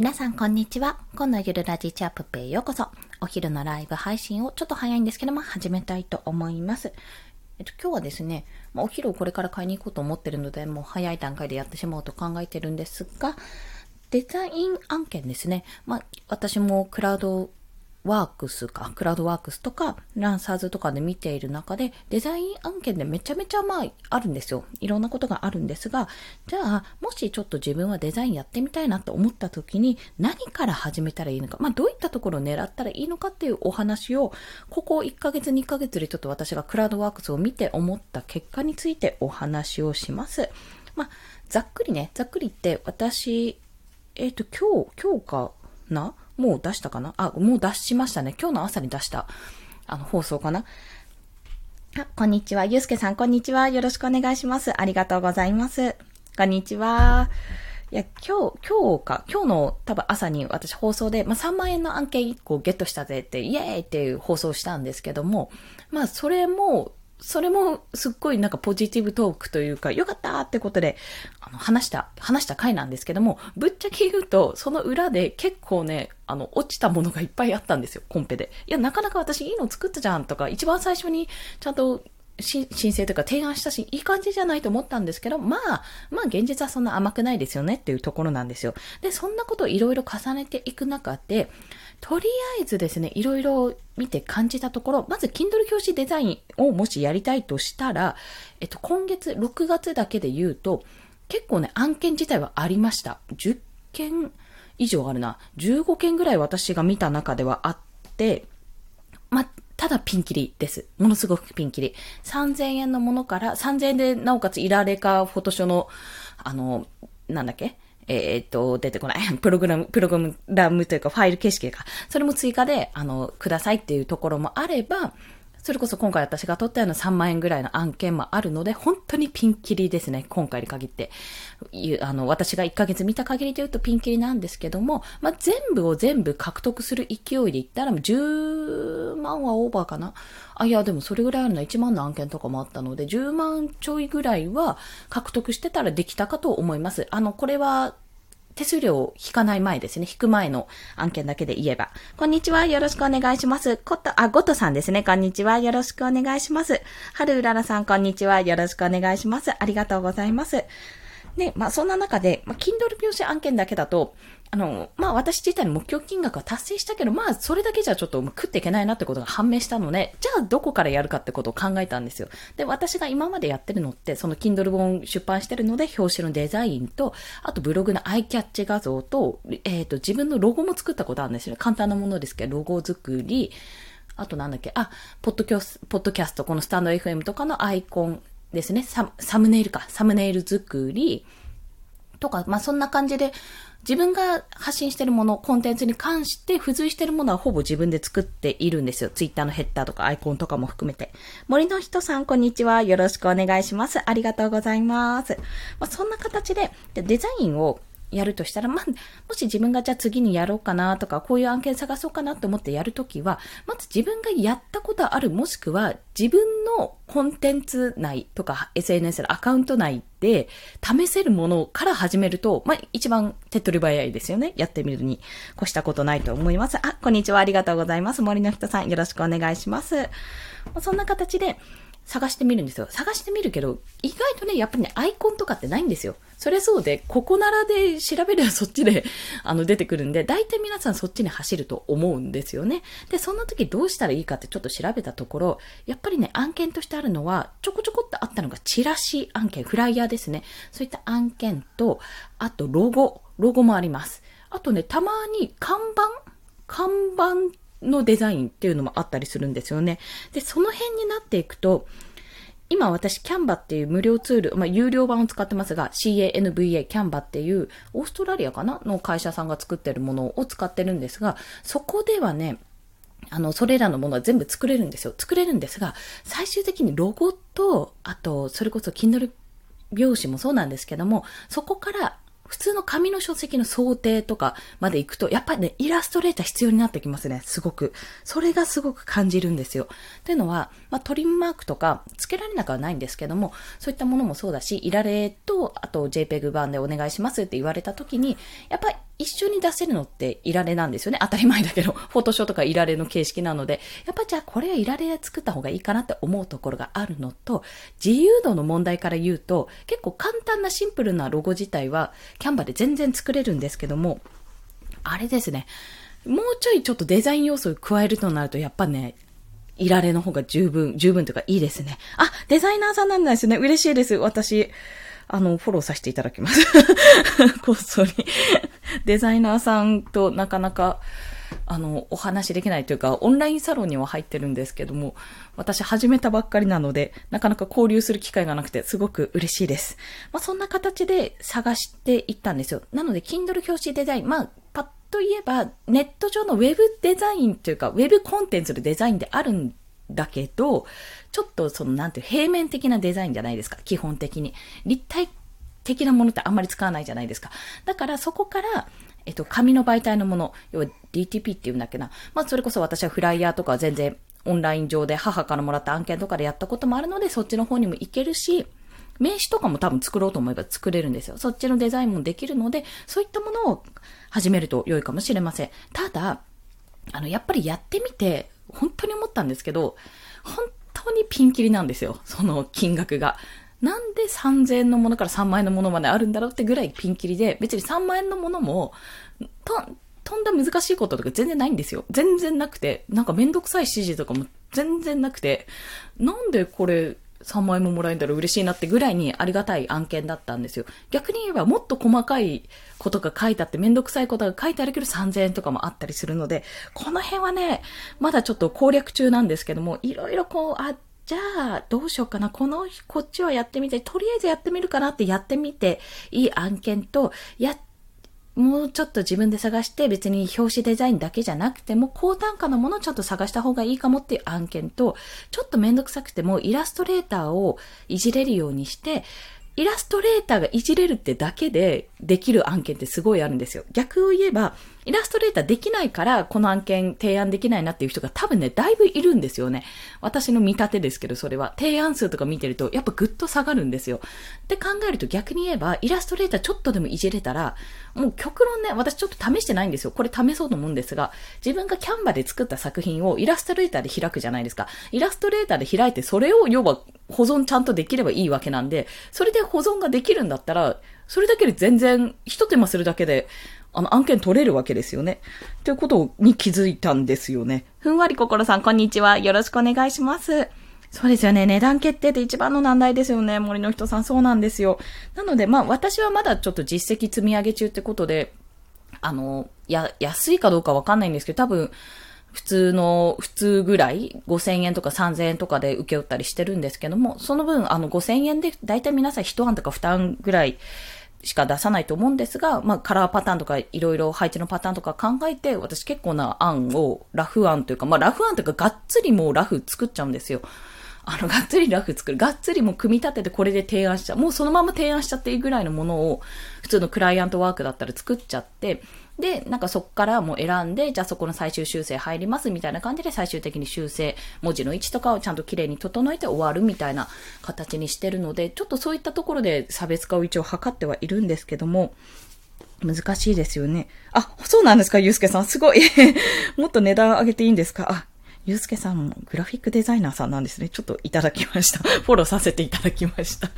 皆さんこんにちは。今度ゆるラジチャップペへようこそ。お昼のライブ配信をちょっと早いんですけども始めたいと思います。えっと、今日はですね、まあ、お昼をこれから買いに行こうと思ってるので、もう早い段階でやってしまおうと考えてるんですが、デザイン案件ですね。まあ、私もクラウドワークスか、クラウドワークスとか、ランサーズとかで見ている中で、デザイン案件でめちゃめちゃまあ、あるんですよ。いろんなことがあるんですが、じゃあ、もしちょっと自分はデザインやってみたいなと思った時に、何から始めたらいいのか、まあ、どういったところを狙ったらいいのかっていうお話を、ここ1ヶ月、2ヶ月でちょっと私がクラウドワークスを見て思った結果についてお話をします。まあ、ざっくりね、ざっくり言って、私、えっ、ー、と、今日、今日かなもう出したかな？あ、もう出しましたね。今日の朝に出した、あの、放送かな？あ、こんにちは。ゆうすけさん、こんにちは。よろしくお願いします。ありがとうございます。こんにちは。いや、今日、今日か、今日の多分朝に私放送で、まあ、3万円の案件1個ゲットしたぜって、イエーイっていう放送したんですけども、まあ、それも、それもすっごいなんかポジティブトークというか、よかったってことで、あの、話した、話した回なんですけども、ぶっちゃけ言うと、その裏で結構ね、あの、落ちたものがいっぱいあったんですよ、コンペで。いや、なかなか私いいの作ったじゃんとか、一番最初にちゃんと申請というか提案したし、いい感じじゃないと思ったんですけど、まあ、まあ現実はそんな甘くないですよねっていうところなんですよ。で、そんなことをいろいろ重ねていく中で、とりあえずですね、いろいろ見て感じたところ、まず Kindle 表紙デザインをもしやりたいとしたら、えっと、今月6月だけで言うと、結構ね、案件自体はありました。10件以上あるな。15件ぐらい私が見た中ではあって、ま、ただピンキリです。ものすごくピンキリ。3000円のものから、3000円でなおかついられかフォトショの、あの、なんだっけ？えー、っと、出てこない。プログラム、プログラムというかファイル形式か。それも追加で、あの、くださいっていうところもあれば、それこそ今回私が取ったような3万円ぐらいの案件もあるので、本当にピンキリですね。今回に限って。あの、私が1ヶ月見た限りで言うとピンキリなんですけども、まあ、全部を全部獲得する勢いで言ったら、10万はオーバーかなあ、いや、でもそれぐらいあるのは1万の案件とかもあったので、10万ちょいぐらいは獲得してたらできたかと思います。あの、これは手数料を引かない前ですね。引く前の案件だけで言えば。こんにちは。よろしくお願いします。こと、あ、ごとさんですね。こんにちは。よろしくお願いします。はるうららさん、こんにちは。よろしくお願いします。ありがとうございます。ね、まあそんな中で、まあ、Kindle 業者案件だけだと、あの、まあ私自体の目標金額は達成したけど、まあそれだけじゃちょっと食っていけないなってことが判明したので、じゃあどこからやるかってことを考えたんですよ。で、私が今までやってるのって、その Kindle 本出版してるので、表紙のデザインと、あとブログのアイキャッチ画像と、えっ、ー、と、自分のロゴも作ったことあるんですよ。簡単なものですけど、ロゴ作り、あとなんだっけ、あ、ポッドキャスト、ポッドキャスト、このスタンド FM とかのアイコンですね。ササムネイルか。サムネイル作り、とか、まあ、そんな感じで、自分が発信してるもの、コンテンツに関して付随してるものはほぼ自分で作っているんですよ。ツイッターのヘッダーとかアイコンとかも含めて。森の人さん、こんにちは。よろしくお願いします。ありがとうございます。まあ、そんな形で、デザインをやるとしたら、まあ、もし自分がじゃあ次にやろうかなとか、こういう案件探そうかなと思ってやるときは、まず自分がやったことある、もしくは自分のコンテンツ内とか SNS のアカウント内で試せるものから始めると、まあ、一番手っ取り早いですよね。やってみるに越したことないと思います。あ、こんにちは。ありがとうございます。森の人さん、よろしくお願いします。そんな形で、探してみるんですよ。探してみるけど、意外とね、やっぱりね、アイコンとかってないんですよ。それそうで、ここならで調べればそっちで、あの、出てくるんで、大体皆さんそっちに走ると思うんですよね。で、そんな時どうしたらいいかってちょっと調べたところ、やっぱりね、案件としてあるのは、ちょこちょこっとあったのが、チラシ案件、フライヤーですね。そういった案件と、あと、ロゴ、ロゴもあります。あとね、たまに看板？看板のデザインっていうのもあったりするんですよね。で、その辺になっていくと、今私キャンバっていう無料ツール、まあ有料版を使ってますが CANVA キャンバっていうオーストラリアかなの会社さんが作ってるものを使ってるんですが、そこではね、あの、それらのものは全部作れるんですよ。作れるんですが、最終的にロゴと、あと、それこそ Kindle 拍子もそうなんですけども、そこから普通の紙の書籍の想定とかまで行くと、やっぱりね、イラストレーター必要になってきますね。すごく。それがすごく感じるんですよ。というのは、まあ、トリムマークとか付けられなくはないんですけども、そういったものもそうだし、いられと、あと JPEG 版でお願いしますって言われた時に、やっぱり一緒に出せるのっていられなんですよね。当たり前だけど、フォトショーとかいられの形式なので、やっぱじゃあこれはいられ作った方がいいかなって思うところがあるのと、自由度の問題から言うと、結構簡単なシンプルなロゴ自体は、キャンバで全然作れるんですけども、あれですね。もうちょいちょっとデザイン要素を加えるとなると、やっぱね、いられの方が十分、十分というかいいですね。あ、デザイナーさんなんですね。嬉しいです。私、あの、フォローさせていただきます。こっそり。デザイナーさんとなかなか、あの、お話できないというか、オンラインサロンには入ってるんですけども、私始めたばっかりなので、なかなか交流する機会がなくて、すごく嬉しいです。まあ、そんな形で探していったんですよ。なので、Kindle 表紙デザイン、まあ、パッと言えば、ネット上のウェブデザインというか、ウェブコンテンツのデザインであるんだけど、ちょっとその、なんていう、平面的なデザインじゃないですか、基本的に。立体的なものってあんまり使わないじゃないですか。だからそこから、えっと、紙の媒体のもの、要は DTP っていうんだっけな。まあ、それこそ私はフライヤーとか全然オンライン上で母からもらった案件とかでやったこともあるので、そっちの方にも行けるし、名刺とかも多分作ろうと思えば作れるんですよ。そっちのデザインもできるので、そういったものを始めると良いかもしれません。ただ、あの、やっぱりやってみて、本当に思ったんですけど、本当にピンキリなんですよ。その金額が。なんで3000円のものから3万円のものまであるんだろうってぐらいピンキリで、別に3万円のものも、と、とんだ難しいこととか全然ないんですよ。全然なくて、なんかめんどくさい指示とかも全然なくて、なんでこれ3万円ももらえんだら嬉しいなってぐらいにありがたい案件だったんですよ。逆に言えばもっと細かいことが書いてあってめんどくさいことが書いてあるけど3000円とかもあったりするので、この辺はね、まだちょっと攻略中なんですけども、いろいろこう、あ、じゃあ、どうしようかな。この、こっちはやってみて、とりあえずやってみるかなってやってみて、いい案件と、や、もうちょっと自分で探して別に表紙デザインだけじゃなくても高単価のものをちょっと探した方がいいかもっていう案件と、ちょっとめんどくさくてもイラストレーターをいじれるようにして、イラストレーターがいじれるってだけでできる案件ってすごいあるんですよ。逆を言えば、イラストレーターできないからこの案件提案できないなっていう人が多分ね、だいぶいるんですよね。私の見立てですけど、それは。提案数とか見てると、やっぱぐっと下がるんですよ。って考えると逆に言えば、イラストレーターちょっとでもいじれたら、もう極論ね、私ちょっと試してないんですよ。これ試そうと思うんですが、自分がキャンバで作った作品をイラストレーターで開くじゃないですか。イラストレーターで開いて、それを要は保存ちゃんとできればいいわけなんで、それで保存ができるんだったら、それだけで全然、一手間するだけで、あの、案件取れるわけですよね。ということに気づいたんですよね。ふんわり心さん、こんにちは。よろしくお願いします。そうですよね。値段決定って一番の難題ですよね。森の人さん、そうなんですよ。なので、まあ、私はまだちょっと実績積み上げ中ってことで、あの、や、安いかどうかわかんないんですけど、多分、普通の、普通ぐらい、5000円とか3000円とかで受け負ったりしてるんですけども、その分、あの、5000円で、だいたい皆さん1案とか2案ぐらいしか出さないと思うんですが、まあ、カラーパターンとか、いろいろ配置のパターンとか考えて、私結構な案を、ラフ案というか、まあ、ラフ案というか、がっつりもうラフ作っちゃうんですよ。あの、がっつりラフ作る。がっつりもう組み立ててこれで提案しちゃう。もうそのまま提案しちゃっていいぐらいのものを、普通のクライアントワークだったら作っちゃって、で、なんかそこからもう選んで、じゃあそこの最終修正入りますみたいな感じで最終的に修正、文字の位置とかをちゃんと綺麗に整えて終わるみたいな形にしてるので、ちょっとそういったところで差別化を一応図ってはいるんですけども、難しいですよね。あ、そうなんですか、ゆうすけさん。すごい。もっと値段上げていいんですか？あ、ゆうすけさんもグラフィックデザイナーさんなんですね。ちょっといただきました。フォローさせていただきました。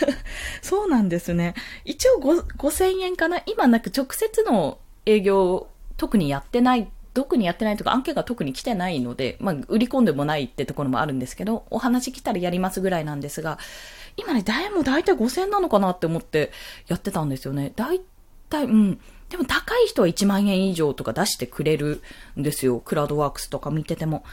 そうなんですね。一応5000円かな？今なんか直接の営業特にやってない、特にやってないとか案件が特に来てないので、まあ、売り込んでもないってところもあるんですけど、お話来たらやりますぐらいなんですが、今ね、だいも大体5000なのかなって思ってやってたんですよね。大体、うん。でも高い人は1万円以上とか出してくれるんですよ。クラウドワークスとか見てても。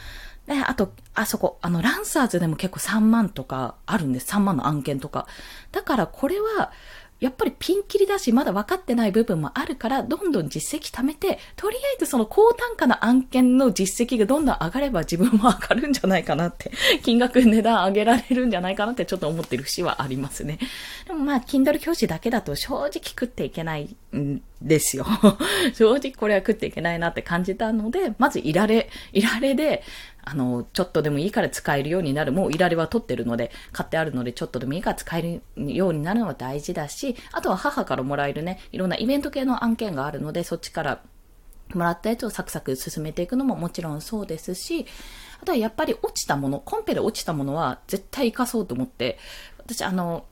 で、あと、あそこ、あの、ランサーズでも結構3万とかあるんです。3万の案件とか。だからこれは、やっぱりピンキリだし、まだ分かってない部分もあるから、どんどん実績貯めて、とりあえずその高単価な案件の実績がどんどん上がれば自分も上がるんじゃないかなって、金額値段上げられるんじゃないかなってちょっと思ってる節はありますね。でもまあ、Kindle 表紙だけだと正直食っていけないんですよ。正直これは食っていけないなって感じたので、まずいられ、いられで、あの、ちょっとでもいいから使えるようになる。もういられは取ってるので、買ってあるので、ちょっとでもいいから使えるようになるのは大事だし、あとは母からもらえるね、いろんなイベント系の案件があるので、そっちからもらったやつをサクサク進めていくのももちろんそうですし、あとはやっぱり落ちたもの、コンペで落ちたものは絶対活かそうと思って、私あの、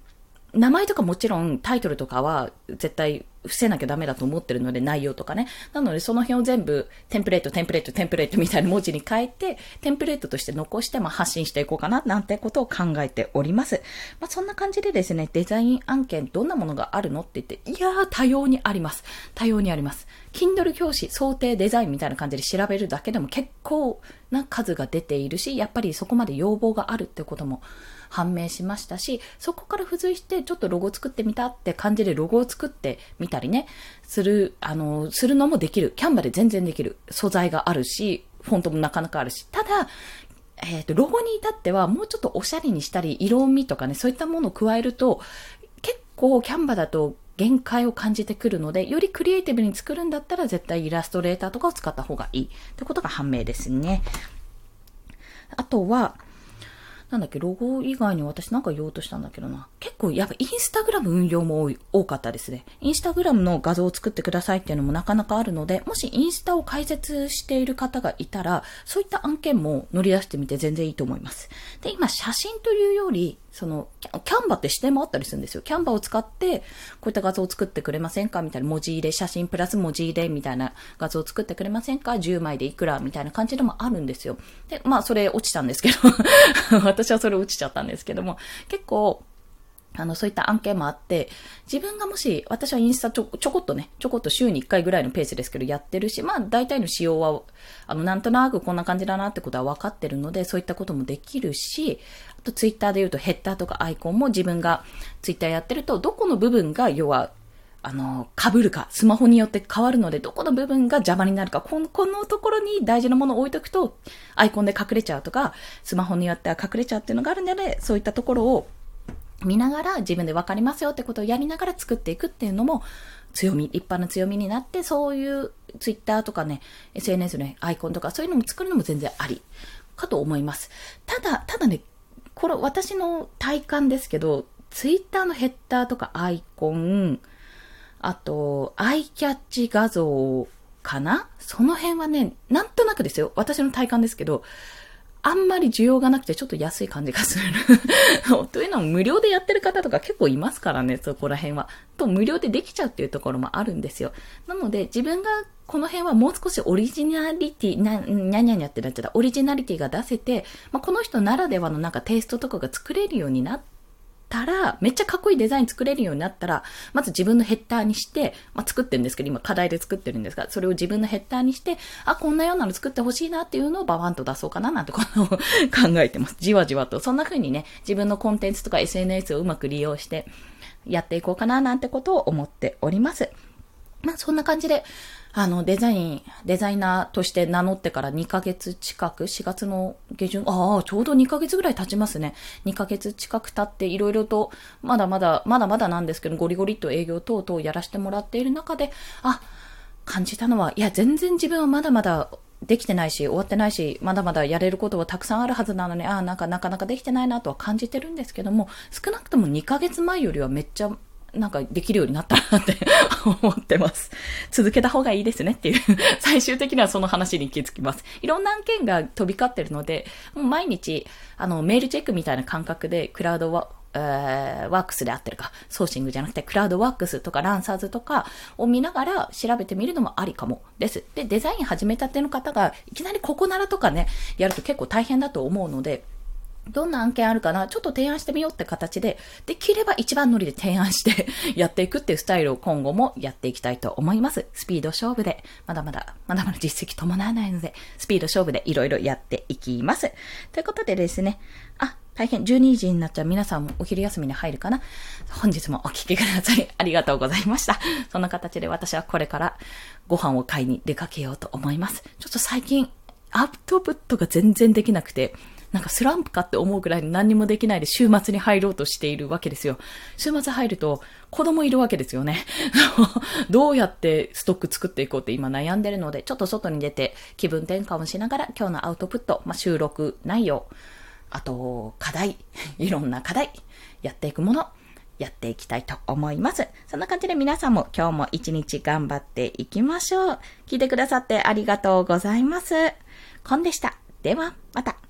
名前とかもちろんタイトルとかは絶対伏せなきゃダメだと思ってるので、内容とかね。なので、その辺を全部、テンプレート、テンプレート、テンプレートみたいな文字に変えて、テンプレートとして残して、まあ、発信していこうかな、なんてことを考えております。まあ、そんな感じでですね、デザイン案件、どんなものがあるのって言って、いやー、多様にあります。多様にあります。Kindle 教師、想定デザインみたいな感じで調べるだけでも結構な数が出ているし、やっぱりそこまで要望があるってことも判明しましたし、そこから付随してちょっとロゴ作ってみたって感じでロゴを作ってみたりね、する、あの、するのもできる。キャンバで全然できる。素材があるし、フォントもなかなかあるし。ただ、えっ、ー、と、ロゴに至ってはもうちょっとおしゃれにしたり、色味とかね、そういったものを加えると、結構キャンバだと限界を感じてくるので、よりクリエイティブに作るんだったら絶対イラストレーターとかを使った方がいいってことが判明ですね。あとは、なんだっけ、ロゴ以外に私なんか言おうとしたんだけどな。結構やっぱインスタグラム運用も多い多かったですね。インスタグラムの画像を作ってくださいっていうのもなかなかあるので、もしインスタを開設している方がいたら、そういった案件も乗り出してみて全然いいと思います。で、今写真というより、その、キャンバって視点もあったりするんですよ。キャンバを使って、こういった画像を作ってくれませんか？みたいな文字入れ、写真プラス文字入れみたいな画像を作ってくれませんか ?10 枚でいくらみたいな感じでもあるんですよ。で、まあ、それ落ちたんですけど 私はそれ落ちちゃったんですけども、結構、あの、そういった案件もあって、自分がもし、私はインスタちょ、ちょこっとね、ちょこっと週に1回ぐらいのペースですけど、やってるし、まあ、大体の仕様は、あの、なんとなくこんな感じだなってことは分かってるので、そういったこともできるし、あと、ツイッターで言うと、ヘッダーとかアイコンも自分がツイッターやってると、どこの部分が、要は、あの、被るか、スマホによって変わるので、どこの部分が邪魔になるか、このこのところに大事なものを置いとくと、アイコンで隠れちゃうとか、スマホによっては隠れちゃうっていうのがあるので、そういったところを、見ながら自分で分かりますよってことをやりながら作っていくっていうのも強み、立派な強みになって、そういうツイッターとかね、SNS のアイコンとかそういうのも作るのも全然ありかと思います。ただ、ただね、これ私の体感ですけど、ツイッターのヘッダーとかアイコン、あと、アイキャッチ画像かな？その辺はね、なんとなくですよ。私の体感ですけど、あんまり需要がなくてちょっと安い感じがする。というのも無料でやってる方とか結構いますからね、そこら辺は。と、無料でできちゃうっていうところもあるんですよ。なので、自分がこの辺はもう少しオリジナリティ、な、にゃにゃにゃってなっちゃった。オリジナリティが出せて、まあ、この人ならではのなんかテイストとかが作れるようになって、たら、めっちゃかっこいいデザイン作れるようになったら、まず自分のヘッダーにして、まあ、作ってるんですけど、今課題で作ってるんですが、それを自分のヘッダーにして、あ、こんなようなの作ってほしいなっていうのをババンと出そうかななんてことを考えてます。じわじわと。そんな風にね、自分のコンテンツとか SNS をうまく利用してやっていこうかななんてことを思っております。まあ、そんな感じで、あの、デザイン、デザイナーとして名乗ってから2ヶ月近く、4月の下旬、ああ、ちょうど2ヶ月ぐらい経ちますね。2ヶ月近く経って、いろいろと、まだまだ、まだまだなんですけど、ゴリゴリと営業等々やらせてもらっている中で、あ、感じたのは、いや、全然自分はまだまだできてないし、終わってないし、まだまだやれることはたくさんあるはずなのに、ああ、なんかなかなかできてないなとは感じてるんですけども、少なくとも2ヶ月前よりはめっちゃなんかできるようになったなって思 ってます。続けた方がいいですねっていう 最終的にはその話に気づきます。いろんな案件が飛び交ってるので、もう毎日、あの、メールチェックみたいな感覚で、クラウドはえワークスであってるか、ソーシングじゃなくて、クラウドワークスとかランサーズとかを見ながら調べてみるのもありかもです。で、デザイン始めたての方が、いきなりここならとかね、やると結構大変だと思うので、どんな案件あるかな？ちょっと提案してみようって形で、できれば一番乗りで提案して やっていくっていうスタイルを今後もやっていきたいと思います。スピード勝負で、まだまだ、まだまだ実績伴わないので、スピード勝負でいろいろやっていきます。ということでですね、あ、大変12時になっちゃう皆さんもお昼休みに入るかな？本日もお聴きくださりありがとうございました。そんな形で私はこれからご飯を買いに出かけようと思います。ちょっと最近アウトプットが全然できなくて、なんかスランプかって思うくらい何にもできないで週末に入ろうとしているわけですよ。週末入ると子供いるわけですよね。どうやってストック作っていこうって今悩んでるので、ちょっと外に出て気分転換をしながら今日のアウトプット、まあ、収録内容、あと課題、いろんな課題、やっていくもの、やっていきたいと思います。そんな感じで皆さんも今日も一日頑張っていきましょう。聞いてくださってありがとうございます。コンでした。では、また。